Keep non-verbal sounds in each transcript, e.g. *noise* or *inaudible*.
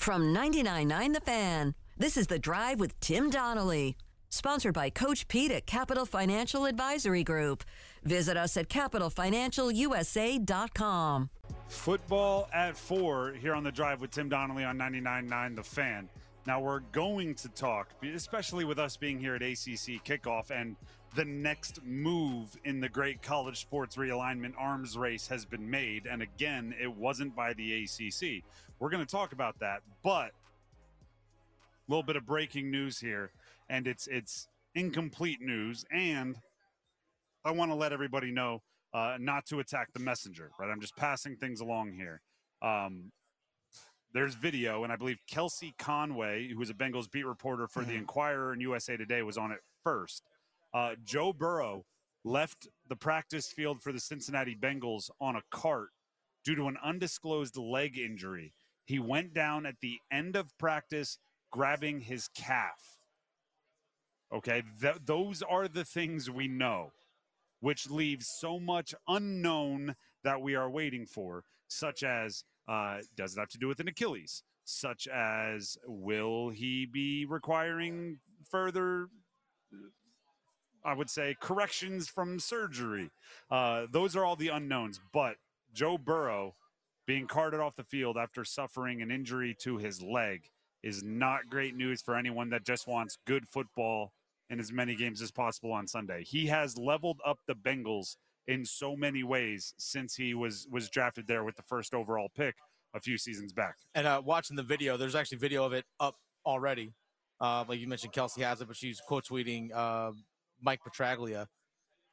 From 99.9 The Fan, this is The Drive with Tim Donnelly. Sponsored by Coach Pete at Capital Financial Advisory Group. Visit us at capitalfinancialusa.com. Football at four here on The Drive with Tim Donnelly on 99.9 The Fan. Now we're going to talk, especially with us being here at ACC kickoff and the next move in the great college sports realignment arms race has been made. And again, it wasn't by the ACC. We're going to talk about that, but a little bit of breaking news here, and it's it's incomplete news. And I want to let everybody know uh, not to attack the messenger. Right, I'm just passing things along here. Um, there's video, and I believe Kelsey Conway, who was a Bengals beat reporter for mm-hmm. the Enquirer and USA Today, was on it first. Uh, Joe Burrow left the practice field for the Cincinnati Bengals on a cart due to an undisclosed leg injury. He went down at the end of practice grabbing his calf. Okay, Th- those are the things we know, which leaves so much unknown that we are waiting for, such as uh, does it have to do with an Achilles? Such as will he be requiring further I would say corrections from surgery. Uh, those are all the unknowns. But Joe Burrow being carted off the field after suffering an injury to his leg is not great news for anyone that just wants good football in as many games as possible on Sunday. He has leveled up the Bengals in so many ways since he was was drafted there with the first overall pick a few seasons back. And uh, watching the video, there's actually video of it up already. Uh, like you mentioned, Kelsey has it, but she's quote tweeting uh, Mike Petraglia.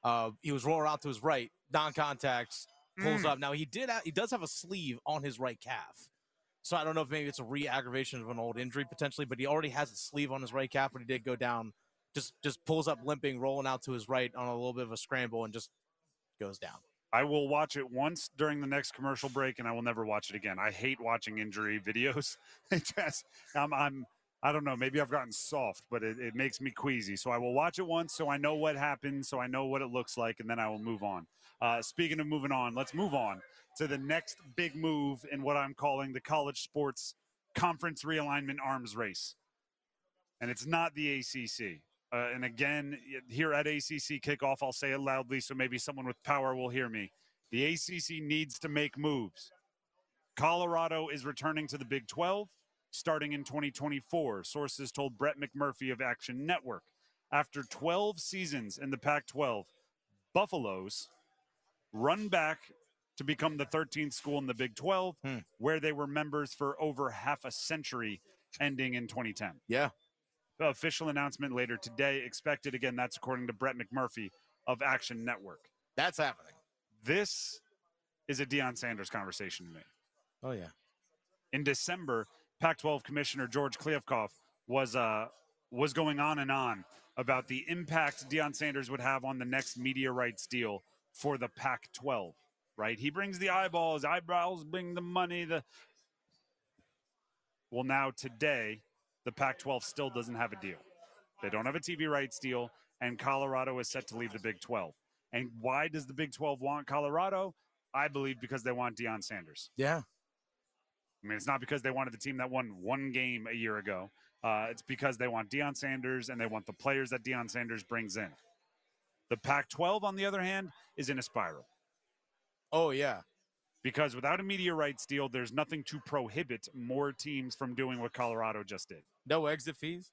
Uh, he was rolling out to his right, non-contact, pulls mm. up. Now he did have, he does have a sleeve on his right calf. So I don't know if maybe it's a re-aggravation of an old injury potentially, but he already has a sleeve on his right calf, but he did go down, just just pulls up limping, rolling out to his right on a little bit of a scramble and just goes down. I will watch it once during the next commercial break, and I will never watch it again. I hate watching injury videos. *laughs* It just, I'm, I'm I don't know. Maybe I've gotten soft, but it, it, makes me queasy. So I will watch it once so I know what happened, so I know what it looks like, and then I will move on. Uh, speaking of moving on, let's move on to the next big move in what I'm calling the college sports conference realignment arms race. And it's not the ACC. Uh, and again, here at ACC kickoff, I'll say it loudly so maybe someone with power will hear me. The ACC needs to make moves. Colorado is returning to the Big 12 starting in 2024, sources told Brett McMurphy of Action Network. After 12 seasons in the Pac 12, Buffaloes run back to become the 13th school in the Big 12, hmm. where they were members for over half a century, ending in 2010. Yeah. The official announcement later today expected. Again, that's according to Brett McMurphy of Action Network. That's happening. This is a Deion Sanders conversation to me. Oh, yeah. In December, Pac-12 Commissioner George Kliavkoff was uh, was going on and on about the impact Deion Sanders would have on the next media rights deal for the Pac-12. Right? He brings the eyeballs, eyebrows bring the money. The well, now today, the Pac-12 still doesn't have a deal. They don't have a TV rights deal, and Colorado is set to leave the Big 12. And why does the Big 12 want Colorado? I believe because they want Deion Sanders. Yeah. I mean, it's not because they wanted the team that won one game a year ago. Uh, it's because they want Deion Sanders and they want the players that Deion Sanders brings in. The Pac 12, on the other hand, is in a spiral. Oh, yeah. Because without a media rights deal, there's nothing to prohibit more teams from doing what Colorado just did. No exit fees?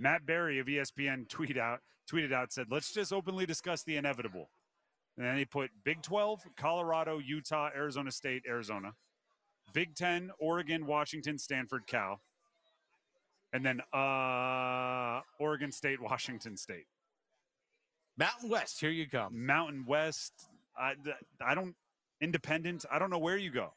Matt Barrie of ESPN tweet out, tweeted out, said, let's just openly discuss the inevitable. And then he put Big 12, Colorado, Utah, Arizona State, Arizona. Big Ten, Oregon, Washington, Stanford, Cal. And then uh, Oregon State, Washington State. Mountain West, here you come. Mountain West. I, I don't, independent. I don't know where you go.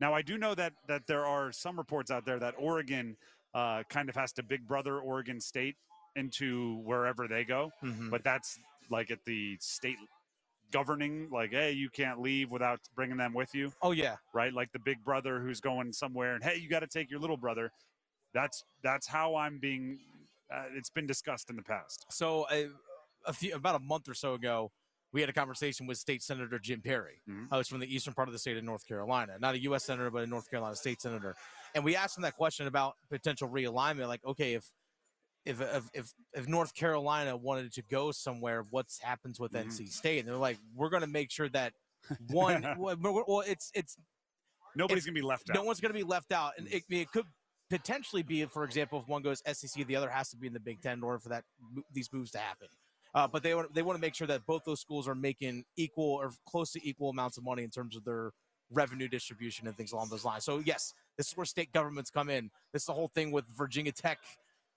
Now, I do know that that there are some reports out there that Oregon uh, kind of has to big brother Oregon State into wherever they go, mm-hmm. but that's like at the state governing like hey you can't leave without bringing them with you oh yeah right like the big brother who's going somewhere and hey you got to take your little brother that's that's how i'm being uh, it's been discussed in the past so a few about a month or so ago we had a conversation with State Senator Jim Perry, Mhm. uh, who's from the eastern part of the state of North Carolina, not a U.S. senator, but a North Carolina state senator. And we asked him that question about potential realignment. Like, okay, if if if if, if North Carolina wanted to go somewhere, what's happens with Mhm. NC State? And they're like, we're going to make sure that one, *laughs* well, well, it's it's Nobody's going to be left out. no one's going to be left out, and it, it could potentially be, for example, if one goes SEC, the other has to be in the Big Ten in order for that these moves to happen. Uh, but they want they want to make sure that both those schools are making equal or close to equal amounts of money in terms of their revenue distribution and things along those lines. So yes, this is where state governments come in. This is the whole thing with Virginia Tech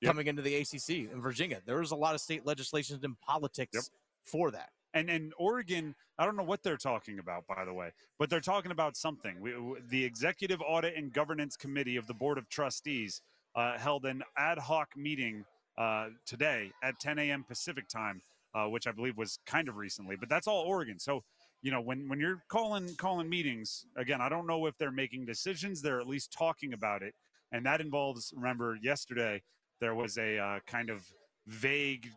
Yep. coming into the ACC in Virginia. There was a lot of state legislation and politics Yep. for that. and and Oregon, I don't know what they're talking about, by the way, but they're talking about something. We, the Executive Audit and Governance Committee of the Board of Trustees uh, held an ad hoc meeting uh, today at 10 a.m. Pacific time, uh, which I believe was kind of recently. But that's all Oregon. So you know, when when you're calling calling meetings again, I don't know if they're making decisions. They're at least talking about it, and that involves. Remember, yesterday there was a uh, kind of vague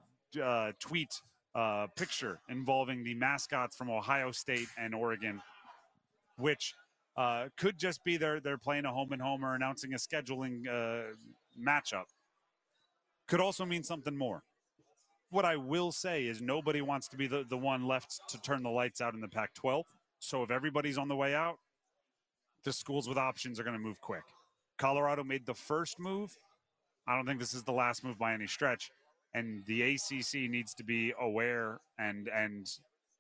uh, tweet uh, picture involving the mascots from Ohio State and Oregon, which uh, could just be they're they're playing a home and home or announcing a scheduling uh, matchup. Could also mean something more. What I will say is nobody wants to be the, the one left to turn the lights out in the Pac 12. So if everybody's on the way out, the schools with options are going to move quick. Colorado made the first move. I don't think this is the last move by any stretch and the ACC needs to be aware and and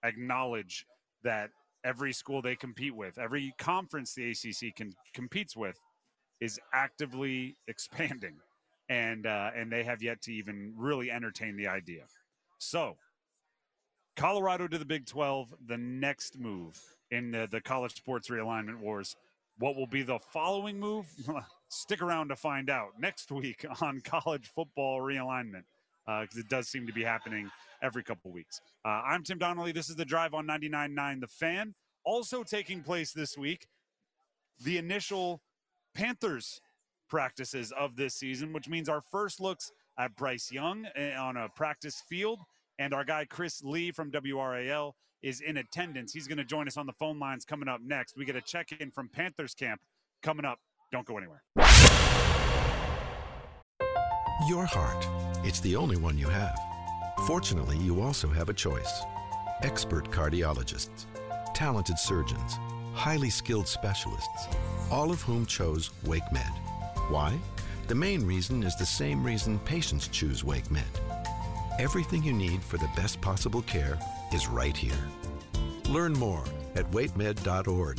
acknowledge that every school they compete with, every conference the ACC can competes with, is actively expanding, and uh, and they have yet to even really entertain the idea. So, Colorado to the Big Twelve, the next move in the, the college sports realignment wars. What will be the following move? *laughs* Stick around to find out next week *laughs* on college football realignment because it does seem to be happening every couple weeks. Uh, I'm Tim Donnelly. This is the Drive on 99.9 The Fan. Also taking place this week, the initial Panthers practices of this season, which means our first looks at Bryce Young eh, on a practice field. And our guy, Chris Lea from WRAL, is in attendance. He's going to join us on the phone lines coming up next. We get a check in from Panthers camp coming up. Don't go anywhere. Your heart. It's the only one you have. Fortunately, you also have a choice. Expert cardiologists, talented surgeons, highly skilled specialists, all of whom chose WakeMed. Why? The main reason is the same reason patients choose WakeMed. Everything you need for the best possible care is right here. Learn more at wakemed.org.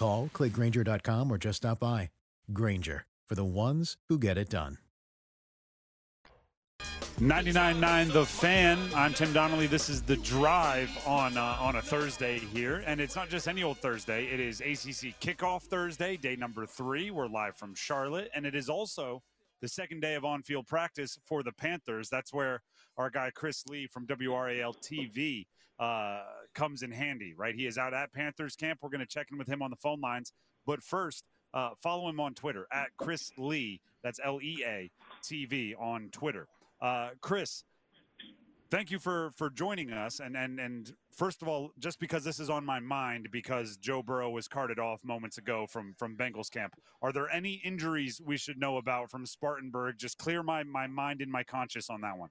Call, click grainger.com, or just stop by. Grainger, for the ones who get it done. 99.9 The Fan. I'm Tim Donnelly. This is The Drive on uh, on a Thursday here. And it's not just any old Thursday. It is ACC Kickoff Thursday, day number three. We're live from Charlotte. And it is also the second day of on-field practice for the Panthers. That's where our guy Chris Lea from WRAL TV uh, comes in handy, right? He is out at Panthers camp. We're going to check in with him on the phone lines. But first, uh, follow him on Twitter at Chris Lea. That's L-E-A TV on Twitter. Uh, Chris, thank you for for joining us. And and and first of all, just because this is on my mind, because Joe Burrow was carted off moments ago from from Bengals camp, are there any injuries we should know about from Spartanburg? Just clear my my mind and my conscience on that one.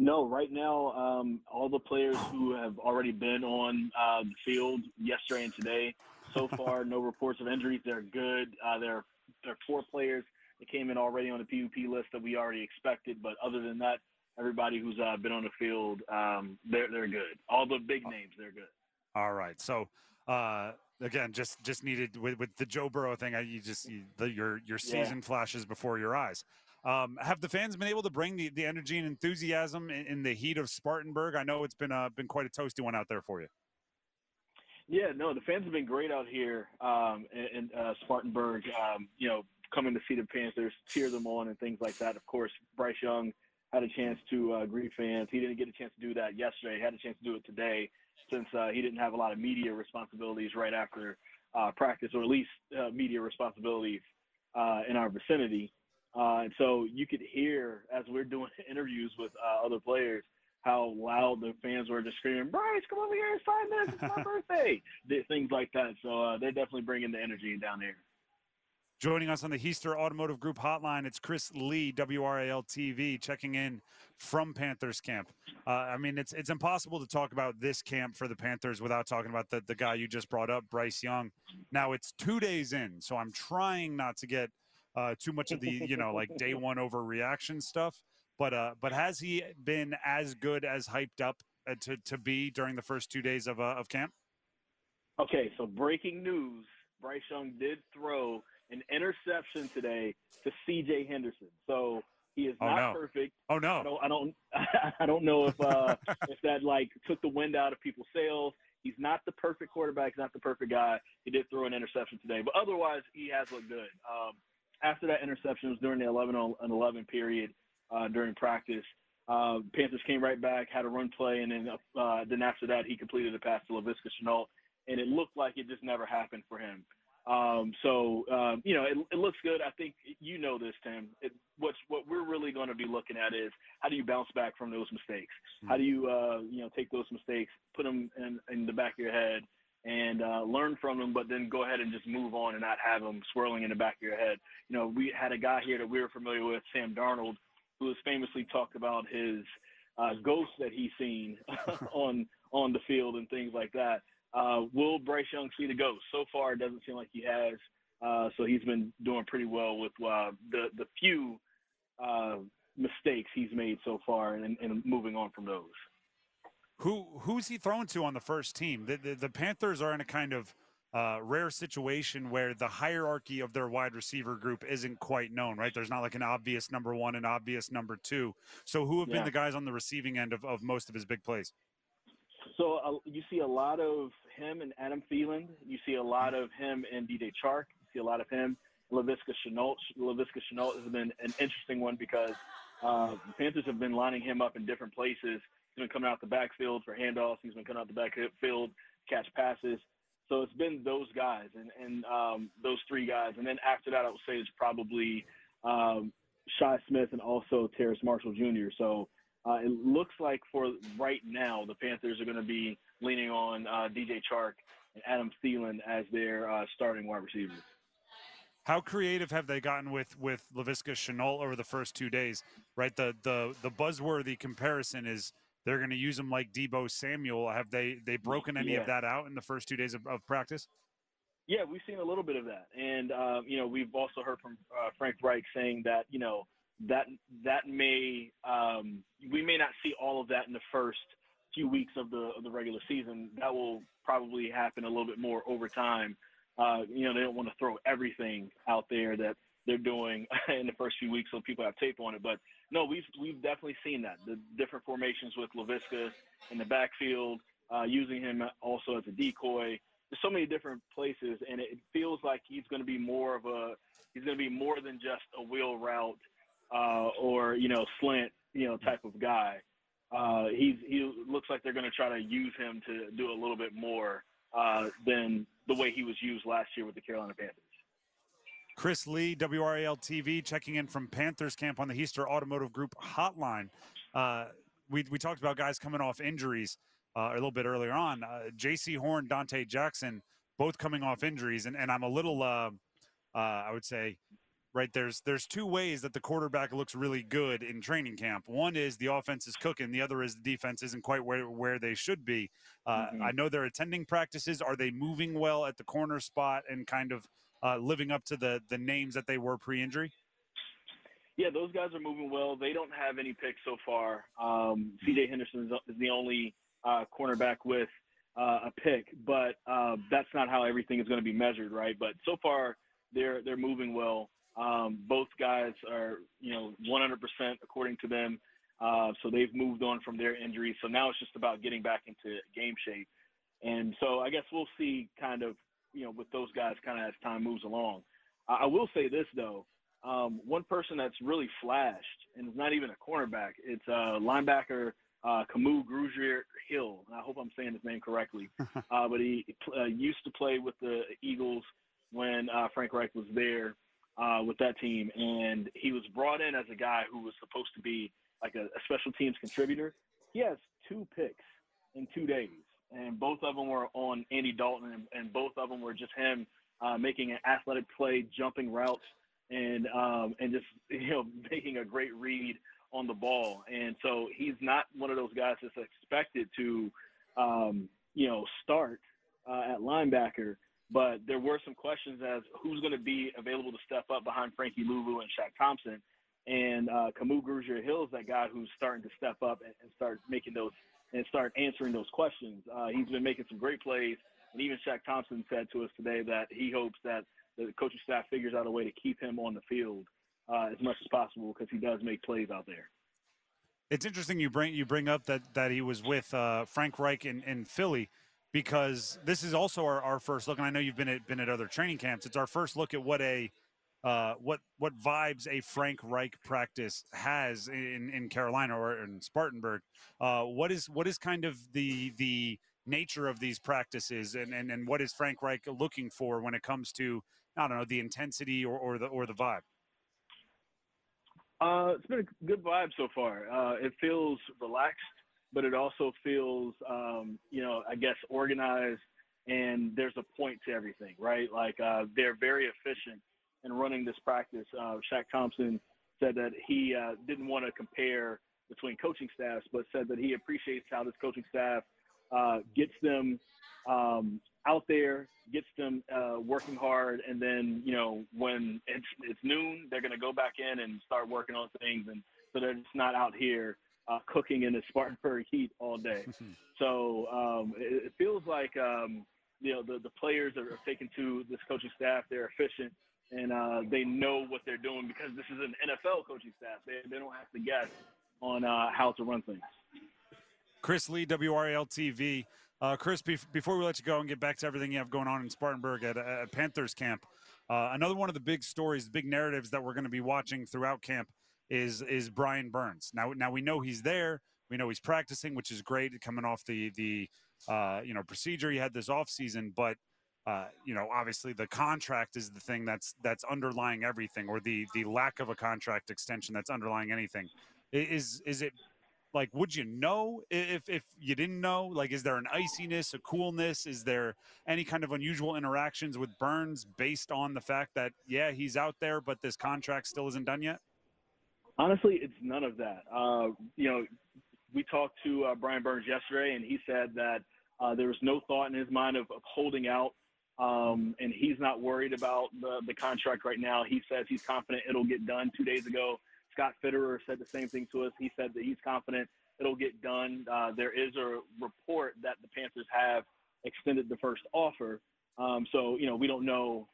No, right now, um, all the players who have already been on uh, the field yesterday and today, so *laughs* far, no reports of injuries. They're good. Uh, there, there are four players that came in already on the PUP list that we already expected, but other than that, everybody who's uh, been on the field, um, they're they're good. All the big names, they're good. All right, so. Uh, again, just just needed with, with the Joe Burrow thing. You just you, the, your your Yeah. season flashes before your eyes. Um, have the fans been able to bring the, the energy and enthusiasm in, in the heat of Spartanburg? I know it's been uh, been quite a toasty one out there for you. Yeah, no, the fans have been great out here um, in, in uh, Spartanburg. Um, you know, coming to see the Panthers, cheer them on, and things like that. Of course, Bryce Young had a chance to uh, greet fans. He didn't get a chance to do that yesterday. He had a chance to do it today since uh, he didn't have a lot of media responsibilities right after uh, practice, or at least uh, media responsibilities uh, in our vicinity. Uh, and so you could hear as we're doing *laughs* interviews with uh, other players how loud the fans were just screaming, Bryce, come over here and sign this. It's my *laughs* birthday. Things like that. So uh, they're definitely bringing the energy down there. Joining us on the Heister Automotive Group hotline, it's Chris Lea, WRAL TV, checking in from Panthers camp. Uh, I mean, it's it's impossible to talk about this camp for the Panthers without talking about the, the guy you just brought up, Bryce Young. Now it's two days in, so I'm trying not to get uh, too much of the you know like day *laughs* one overreaction stuff. But uh, but has he been as good as hyped up uh, to to be during the first two days of uh, of camp? Okay, so breaking news: Bryce Young did throw an interception today to C.J. Henderson. So he is Oh, not no. perfect. Oh no! I don't, I don't, *laughs* I don't know if uh, if that like took the wind out of people's sails. He's not the perfect quarterback. He's not the perfect guy. He did throw an interception today, but otherwise he has looked good. Um, after that interception was during the 11 on 11 period uh, during practice. Uh, Panthers came right back, had a run play, and then uh, then after that he completed a pass to Laviska Shenault, and it looked like it just never happened for him. Um, so um, you know, it, it looks good. I think you know this, Tim. It, what's what we're really going to be looking at is how do you bounce back from those mistakes? How do you uh, you know take those mistakes, put them in, in the back of your head, and uh, learn from them, but then go ahead and just move on and not have them swirling in the back of your head. You know, we had a guy here that we were familiar with, Sam Darnold, who has famously talked about his uh, ghosts that he's seen *laughs* *laughs* on on the field and things like that. Uh, will Bryce Young see the ghost? So far, it doesn't seem like he has. Uh, so he's been doing pretty well with uh, the the few uh, mistakes he's made so far, and, and moving on from those. Who who's he thrown to on the first team? The the, the Panthers are in a kind of uh, rare situation where the hierarchy of their wide receiver group isn't quite known, right? There's not like an obvious number one and obvious number two. So who have Yeah. been the guys on the receiving end of, of most of his big plays? So uh, you see a lot of him and Adam Thielen. You see a lot of him and DJ Chark. You see a lot of him. Laviska Shenault. Laviska Shenault has been an interesting one because uh, the Panthers have been lining him up in different places. Been coming out the backfield for handoffs. He's been coming out the backfield catch passes. So it's been those guys and, and um, those three guys. And then after that, I would say it's probably um, Shi Smith and also Terrace Marshall Jr. So uh, it looks like for right now, the Panthers are going to be leaning on uh, DJ Chark and Adam Thielen as their uh, starting wide receivers. How creative have they gotten with with Laviska Shenault over the first two days? Right, the the the buzzworthy comparison is they're going to use him like Deebo Samuel. Have they they broken any Yeah. of that out in the first two days of, of practice? Yeah, we've seen a little bit of that, and um, you know we've also heard from uh, Frank Reich saying that you know that that may um, we may not see all of that in the first few weeks of the of the regular season. That will probably happen a little bit more over time. Uh, you know they don't want to throw everything out there that they're doing *laughs* in the first few weeks so people have tape on it. But no, we've we've definitely seen that the different formations with Laviska in the backfield, uh, using him also as a decoy there's so many different places, and it feels like he's going to be more of a he's going to be more than just a wheel route uh, or you know slant you know type of guy. Uh, he's he looks like they're going to try to use him to do a little bit more uh, than the way he was used last year with the Carolina Panthers. Chris Lea, WRAL TV, checking in from Panthers camp on the Heister Automotive Group hotline. Uh, we, we talked about guys coming off injuries uh, a little bit earlier on. Uh, Jaycee Horn, Donte Jackson, both coming off injuries, and, and I'm a little, uh, uh, I would say, right there's there's two ways that the quarterback looks really good in training camp. One is the offense is cooking. The other is the defense isn't quite where where they should be. Uh, Mhm. I know they're attending practices. Are they moving well at the corner spot and kind of uh, living up to the the names that they were pre-injury? Yeah, those guys are moving well. They don't have any picks so far. Um, C.J. Henderson is, the only uh, cornerback with uh, a pick, but uh, that's not how everything is going to be measured, right? But so far, they're they're moving well. Um, both guys are, you know, 100% according to them. Uh, so they've moved on from their injuries. So now it's just about getting back into game shape. And so I guess we'll see kind of, you know, with those guys kind of as time moves along. I will say this though, um, one person that's really flashed, and it's not even a cornerback, it's a linebacker uh, Kamu Grugier Hill. I hope I'm saying his name correctly. *laughs* Uh, but he uh, used to play with the Eagles when uh, Frank Reich was there uh, with that team, and he was brought in as a guy who was supposed to be like a, a special teams contributor. He has two picks in two days, and both of them were on Andy Dalton, and, and both of them were just him uh, making an athletic play, jumping routes, and um, and just *laughs* you know making a great read on the ball. And so he's not one of those guys that's expected to um, you know start uh, at linebacker. But there were some questions as who's going to be available to step up behind Frankie Luvu and Shaq Thompson. And uh, Kamu Grugier Hill is that guy who's starting to step up and, and start making those and start answering those questions. Uh, he's been making some great plays, and even Shaq Thompson said to us today that he hopes that the coaching staff figures out a way to keep him on the field uh, as much as possible because he does make plays out there. It's interesting you bring you bring up that that he was with uh, Frank Reich in, in Philly because this is also our, our first look, and I know you've been at been at other training camps. It's our first look at what a uh, what what vibes a Frank Reich practice has in, in Carolina or in Spartanburg. Uh, what is what is kind of the the nature of these practices, and, and and what is Frank Reich looking for when it comes to I don't know the intensity or, or the or the vibe? Uh, it's been a good vibe so far. Uh, it feels relaxed, but it also feels, um, you know, I guess organized, and there's a point to everything, right? Like uh, they're very efficient in running this practice. Uh, Shaq Thompson said that he uh, didn't want to compare between coaching staffs, but said that he appreciates how this coaching staff uh, gets them um, out there, gets them uh, working hard, and then you know when it's it's noon, they're going to go back in and start working on things, and so they're just not out here uh, cooking in the *laughs* Spartanburg heat all day. *laughs* so um, it, it, feels like um, you know the the players are taken to this coaching staff. They're efficient and uh, they know what they're doing because this is an NFL coaching staff. They, they don't have to guess on uh, how to run things. Chris Lea, WRAL TV. Uh, Chris, before we let you go and get back to everything you have going on in Spartanburg at, at Panthers camp, uh, another one of the big stories, big narratives that we're going to be watching throughout camp is is Brian Burns. Now, now we know he's there. We know he's practicing, which is great, coming off the the uh, you know procedure he had this off season. But uh, you know, obviously the contract is the thing that's that's underlying everything, or the the lack of a contract extension that's underlying anything. Is is it like would you know if if you didn't know? Like is there an iciness a coolness? Is there any kind of unusual interactions with burns based on the fact that yeah he's out there but this contract still isn't done yet? Honestly it's none of that. Uh, you know we talked to uh, brian burns yesterday and he said that uh, there was no thought in his mind of, of holding out um, and he's not worried about the, the contract right now he says he's confident it'll get done two days ago Scott Fitterer said the same thing to us. He said that he's confident it'll get done. Uh, there is a report that the Panthers have extended the first offer. Um, so, you know, we don't know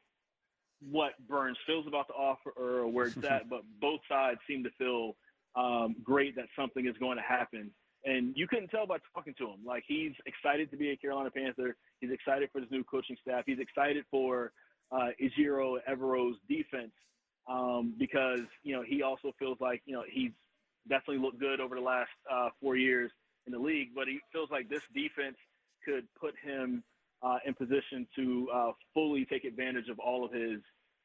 what Burns feels about the offer or where it's *laughs* at, but both sides seem to feel um, great that something is going to happen. And you couldn't tell by talking to him. Like, he's excited to be a Carolina Panther. He's excited for his new coaching staff. He's excited for uh, Evero's defense um, because you know he also feels like you know he's definitely looked good over the last uh, four years in the league, but he feels like this defense could put him uh, in position to uh, fully take advantage of all of his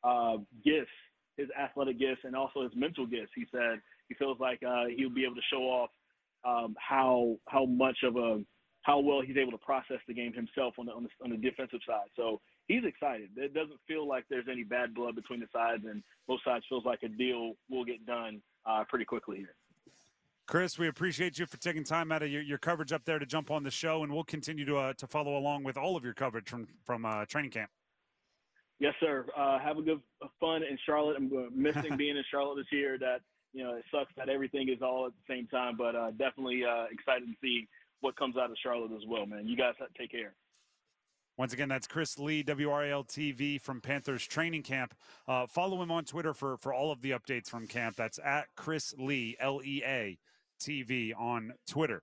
uh, gifts, his athletic gifts, and also his mental gifts. He said he feels like uh, he'll be able to show off um, how how much of a how well he's able to process the game himself on the, on the on the defensive side. So he's excited. It doesn't feel like there's any bad blood between the sides, and both sides feels like a deal will get done uh, pretty quickly here. Chris, we appreciate you for taking time out of your, your coverage up there to jump on the show, and we'll continue to uh, to follow along with all of your coverage from from uh, training camp. Yes, sir. Uh, have a good fun in Charlotte. I'm uh, missing *laughs* being in Charlotte this year. That you know, it sucks that everything is all at the same time, but uh, definitely uh, excited to see what comes out of Charlotte as well, man. You guys take care. Once again, that's Chris Lea, WRAL TV from Panthers training camp. Uh, follow him on Twitter for, for all of the updates from camp. That's at Chris Lea, L E A TV on Twitter.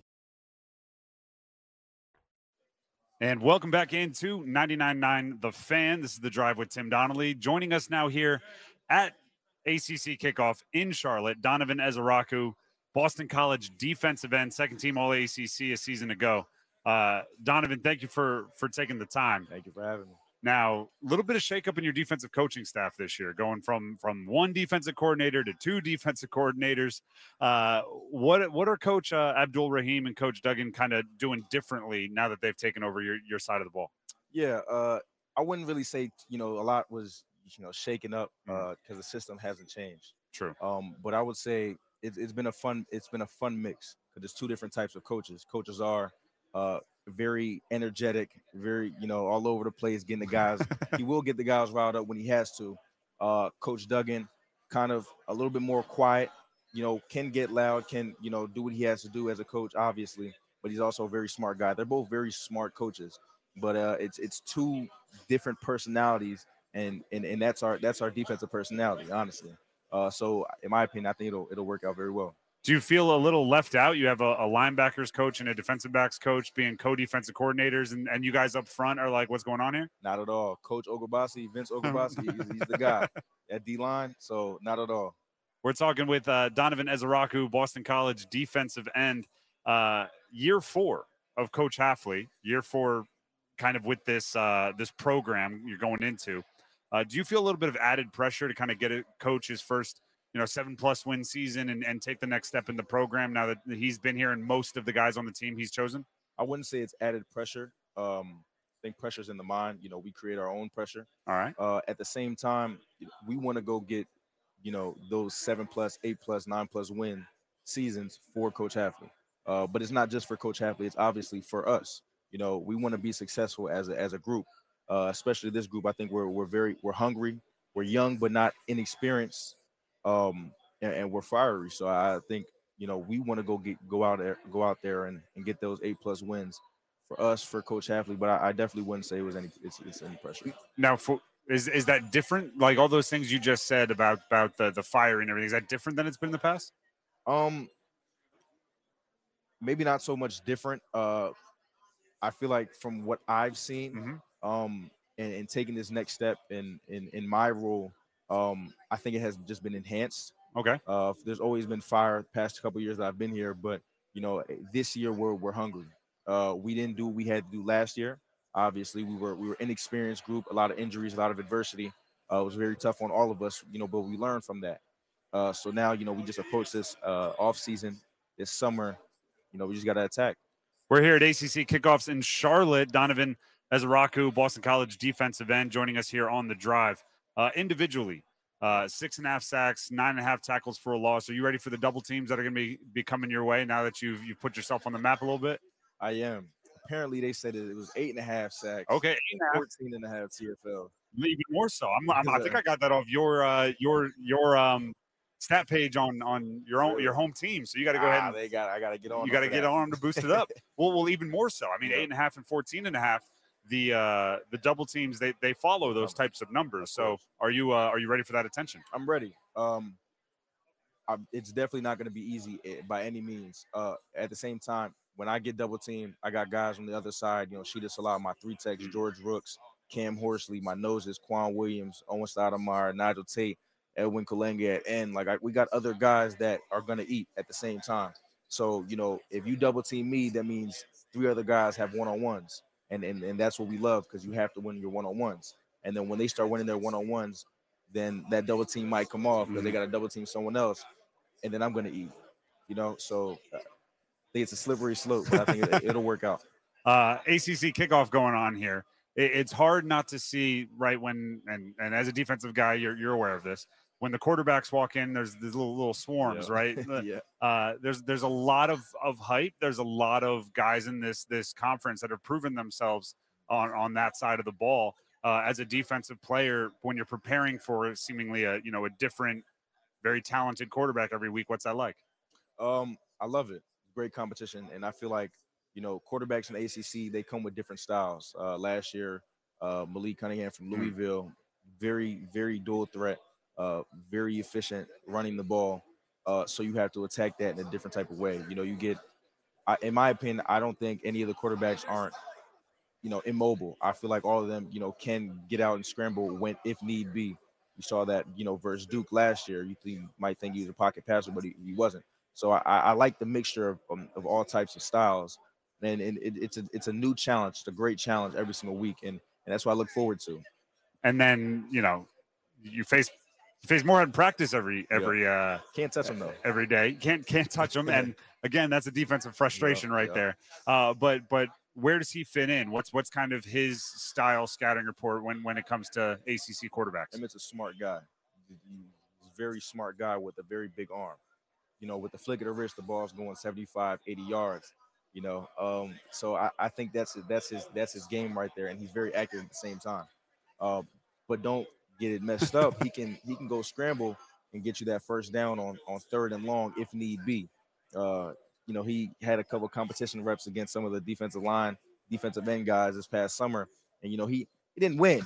And welcome back into 99.9 The Fan. This is the drive with Tim Donnelly. Joining us now here at ACC kickoff in Charlotte, Donovan Ezeiruaku, Boston College defensive end, second team All ACC a season ago. Uh, Donovan, thank you for for taking the time. Thank you for having me. Now, a little bit of shakeup in your defensive coaching staff this year, going from from one defensive coordinator to two defensive coordinators. Uh, what what are Coach uh, Abdul Rahim and Coach Duggan kind of doing differently now that they've taken over your your side of the ball? Yeah, uh, I wouldn't really say you know a lot was you know shaken up because Mhm. the system hasn't changed. True. Um, but I would say it, it's been a fun it's been a fun mix because there's two different types of coaches. Coaches are uh, very energetic, very you know all over the place, getting the guys. *laughs* he will get the guys riled up when he has to. Uh, Coach Duggan, kind of a little bit more quiet. You know, can get loud, can you know do what he has to do as a coach, obviously. But he's also a very smart guy. They're both very smart coaches, but uh, it's it's two different personalities, and and and that's our that's our defensive personality, honestly. Uh, so in my opinion, I think it'll it'll work out very well. Do you feel a little left out? You have a, a linebackers coach and a defensive backs coach being co-defensive coordinators, and, and you guys up front are like, what's going on here? Not at all. Coach Oghobaase, Vince *laughs* Oghobaase, he's, he's the guy at D line. So not at all. We're talking with uh, Donovan Ezeiruaku, Boston College defensive end. Uh, year four of Coach Hafley. Year four, kind of with this uh, this program you're going into. Uh, do you feel a little bit of added pressure to kind of get a coach's first, you know, seven plus win season and, and take the next step in the program now that he's been here and most of the guys on the team he's chosen? I wouldn't say it's added pressure. Um, I think pressure's in the mind. You know, we create our own pressure. All right. Uh, at the same time, we want to go get, you know, those seven plus, eight plus, nine plus win seasons for Coach Hafley. Uh, but it's not just for Coach Hafley. It's obviously for us. You know, we want to be successful as a, as a group, uh, especially this group. I think we're we're very we're hungry. We're young but not inexperienced, um, and, and we're fiery. So I think you know we want to go get go out there go out there and, and get those eight plus wins for us for Coach Hafley. But I, I definitely wouldn't say it was any it's, it's any pressure. Now, for, is is that different? Like all those things you just said about about the the fire and everything, is that different than it's been in the past? Um, maybe not so much different. Uh, I feel like from what I've seen, Mhm. um, and, and taking this next step in in in my role, um, I think it has just been enhanced. Okay. Uh, there's always been fire the past couple years that I've been here, but you know, eh, this year we're we're hungry. Uh, we didn't do what we had to do last year. Obviously, we were we were inexperienced group, a lot of injuries, a lot of adversity. Uh, it was very tough on all of us, you know, but we learned from that. Uh, so now, you know, we just approach this uh, off season, this summer. You know, we just got to attack. We're here at ACC kickoffs in Charlotte. Donovan Ezeiruaku, Boston College defensive end, joining us here on the drive. Uh, individually, uh, six and a half sacks, nine and a half tackles for a loss. Are you ready for the double teams that are going to be, be coming your way now that you've you've put yourself on the map a little bit? I am. Apparently, they said it was eight and a half sacks. Okay, and 14 and a half TFL. even more so. I'm, I'm I think I got that off your uh, your your um, stat page on on your own your home team. So you got to go ahead Ah, and they got. I got to get on. you got to get that. on them to boost it up. *laughs* well, well, even more so. I mean, Yeah. eight and a half and 14 and a half. The uh, the double teams they they follow those types of numbers. So are you uh, are you ready for that attention? I'm ready. Um, I'm, it's definitely not going to be easy eh, by any means. Uh, at the same time, when I get double teamed, I got guys on the other side. You know, Sheeta Salah, my three techs, George Rooks, Cam Horsley, my noses, Quan Williams, Owen Stoudemire, Nigel Tate, Edwin Kalenge at end. Like I, we got other guys that are going to eat at the same time. So you know, if you double team me, that means three other guys have one on ones, and and and that's what we love because you have to win your one on ones. And then when they start winning their one on ones, then that double team might come off because they got to double team someone else, and then I'm gonna eat. You know, so uh, I think it's a slippery slope, but I think it, it'll work out. *laughs* Uh, ACC kickoff going on here. It, it's hard not to see right when, and and as a defensive guy, you're you're aware of this. When the quarterbacks walk in, there's these little little swarms, Yeah. right? *laughs* Yeah. uh, there's there's a lot of of hype. There's a lot of guys in this this conference that have proven themselves on on that side of the ball. Uh, as a defensive player, when you're preparing for seemingly a you know a different, very talented quarterback every week, what's that like? Um, I love it. Great competition, and I feel like you know quarterbacks in the ACC they come with different styles. Uh, last year, uh, Malik Cunningham from Mm. Louisville, very very dual threat, uh, very efficient running the ball. Uh, so you have to attack that in a different type of way. You know, you get, I, in my opinion, I don't think any of the quarterbacks aren't, you know, immobile. I feel like all of them, you know, can get out and scramble when if need be. You saw that, you know, versus Duke last year. You, you might think he was a pocket passer, but he, he wasn't. So I, I I like the mixture of, um, of all types of styles, and, and it, it's a it's a new challenge. It's a great challenge every single week, and and that's what I look forward to. And then you know, you face you face more in practice every every uh Can't touch them though. every day. Can't can't touch him. And *laughs* again, that's a defensive frustration right yeah. there. Uh, but but where does he fit in? What's what's kind of his style scouting report when when it comes to ACC quarterbacks? Emmett's a smart guy. He's a very smart guy with a very big arm. You know, with the flick of the wrist, the ball's going 75, 80 yards. You know, um, so I, I think that's that's his that's his game right there, and he's very accurate at the same time. Uh, but don't get it messed up. he can he can go scramble and get you that first down on on third and long if need be. Uh, you know, he had a couple competition reps against some of the defensive line, defensive end guys this past summer, and you know he he didn't win.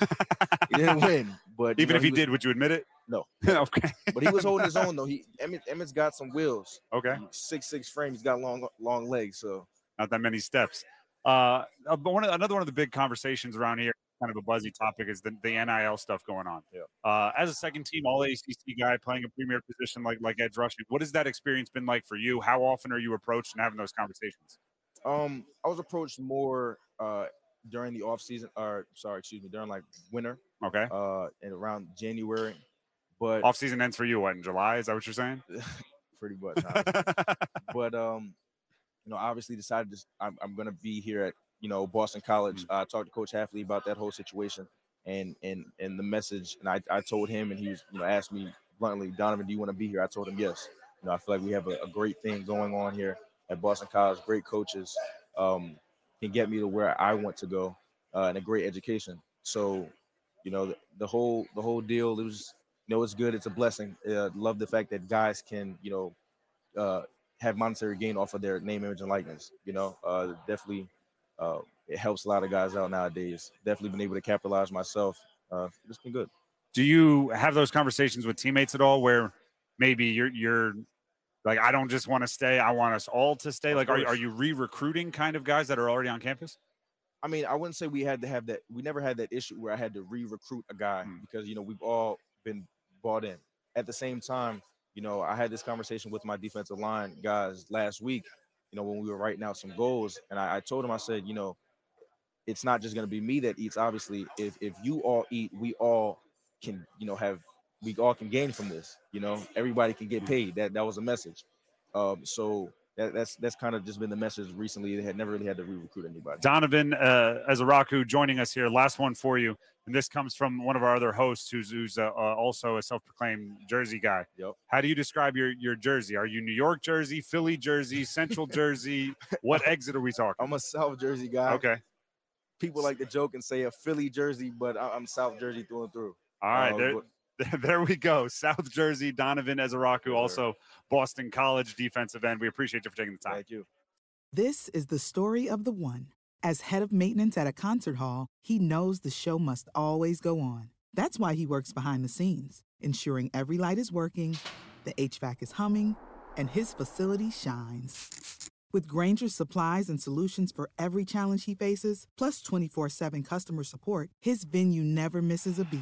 he *laughs* didn't win, but Even know, if he, was- did, would you admit it? No. *laughs* okay. but he was holding his own though. He Emmett Emmett's got some wheels. Okay. Six six frame. He's got long long legs. So Not that many steps. Uh, uh, but one of, another one of the big conversations around here, kind of a buzzy topic, is the, the NIL stuff going on. Yeah. Uh, as a second team All ACC guy playing a premier position like like edge rushing, what has that experience been like for you? How often are you approached and having those conversations? um I was approached more uh during the off season or sorry, excuse me, during like winter, Okay. uh and around January. But Off season ends for you what in July? Is that what you're saying? *laughs* pretty much. *laughs* but um, you know, obviously decided to, I'm, I'm going to be here at you know Boston College. I talked to Coach Hafley about that whole situation and and and the message, and I, I told him, and he was you know asked me bluntly, Donovan, do you want to be here? I told him yes. You know, I feel like we have a, a great thing going on here at Boston College. Great coaches um, can get me to where I want to go, uh, and a great education. So, you know, the, the whole the whole deal. It was you know it's good. It's a blessing. Uh, love the fact that guys can you know uh, have monetary gain off of their name, image, and likeness. You know, uh, definitely uh, it helps a lot of guys out nowadays. Definitely been able to capitalize myself. Uh, it's been good. Do you have those conversations with teammates at all where maybe you're you're like I don't just want to stay, I want us all to stay? Of Like are, are you re-recruiting kind of guys that are already on campus? I mean, I wouldn't say we had to have that. We never had that issue where I had to re-recruit a guy Mm. because you know we've all been bought in. At the same time, you know, I had this conversation with my defensive line guys last week. You know, when we were writing out some goals, and I, I told him, I said, you know, it's not just going to be me that eats. Obviously, if if you all eat, we all can, you know, have we all can gain from this. You know, everybody can get paid. That that was a message. Um, so that, that's that's kind of just been the message recently. They had never really had to re-recruit anybody. Donovan uh, Ezeiruaku joining us here. Last one for you, and this comes from one of our other hosts, who's who's uh, uh, also a self-proclaimed Jersey guy. Yep. How do you describe your your jersey? Are you New York Jersey, Philly Jersey, Central *laughs* Jersey? What exit are we talking? I'm a South Jersey guy. Okay. People like to joke and say a Philly Jersey, but I'm South Jersey through and through. All right. Uh, there, *laughs* there we go. South Jersey, Donovan Ezeiruaku, Yes, sir. also Boston College defensive end. We appreciate you for taking the time. Thank you. This is the story of the one. As head of maintenance at a concert hall, he knows the show must always go on. That's why he works behind the scenes, ensuring every light is working, the HVAC is humming, and his facility shines. With Grainger's supplies and solutions for every challenge he faces, plus 24 7 customer support, his venue never misses a beat.